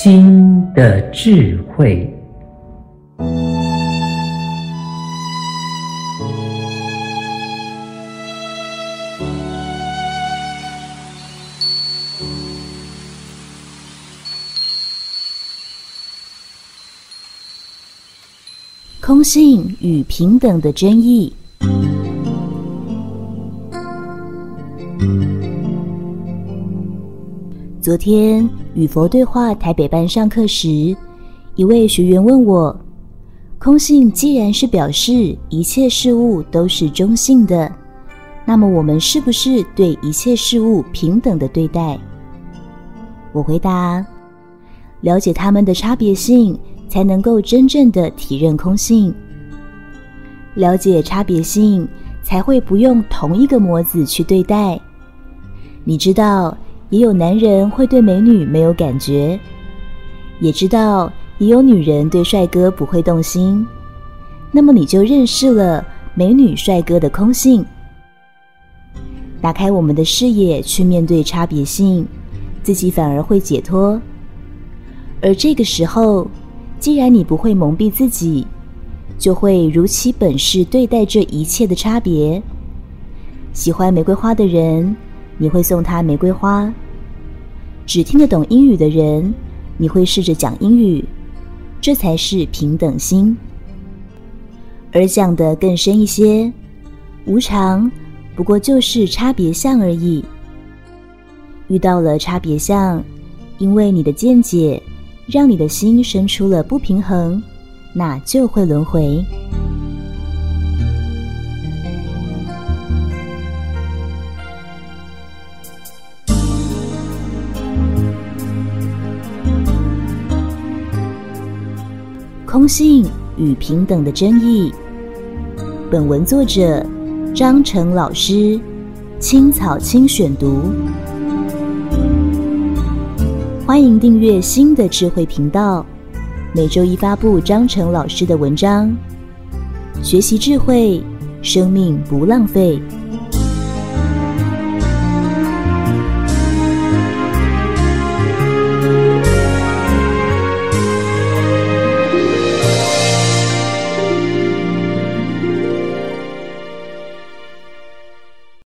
心的智慧。空性与平等的真义。昨天与佛对话台北班上课时，一位学员问我：“空性既然是表示一切事物都是中性的，那么我们是不是对一切事物平等的对待？”我回答：“了解它们的差别性，才能够真正的体认空性。了解差别性，才会不用同一个模子去对待。你知道。”也有男人会对美女没有感觉，也知道也有女人对帅哥不会动心，那么你就认识了美女帅哥的空性。打开我们的视野去面对差别性，自己反而会解脱。而这个时候，既然你不会蒙蔽自己，就会如其本事对待这一切的差别。喜欢玫瑰花的人，你会送他玫瑰花，只听得懂英语的人，你会试着讲英语，这才是平等心。而讲得更深一些，无常不过就是差别相而已。遇到了差别相，因为你的见解，让你的心生出了不平衡，那就会轮回。通信与平等的争议。本文作者张成老师，青草青选读。欢迎订阅新的智慧频道，每周一发布张成老师的文章。学习智慧，生命不浪费。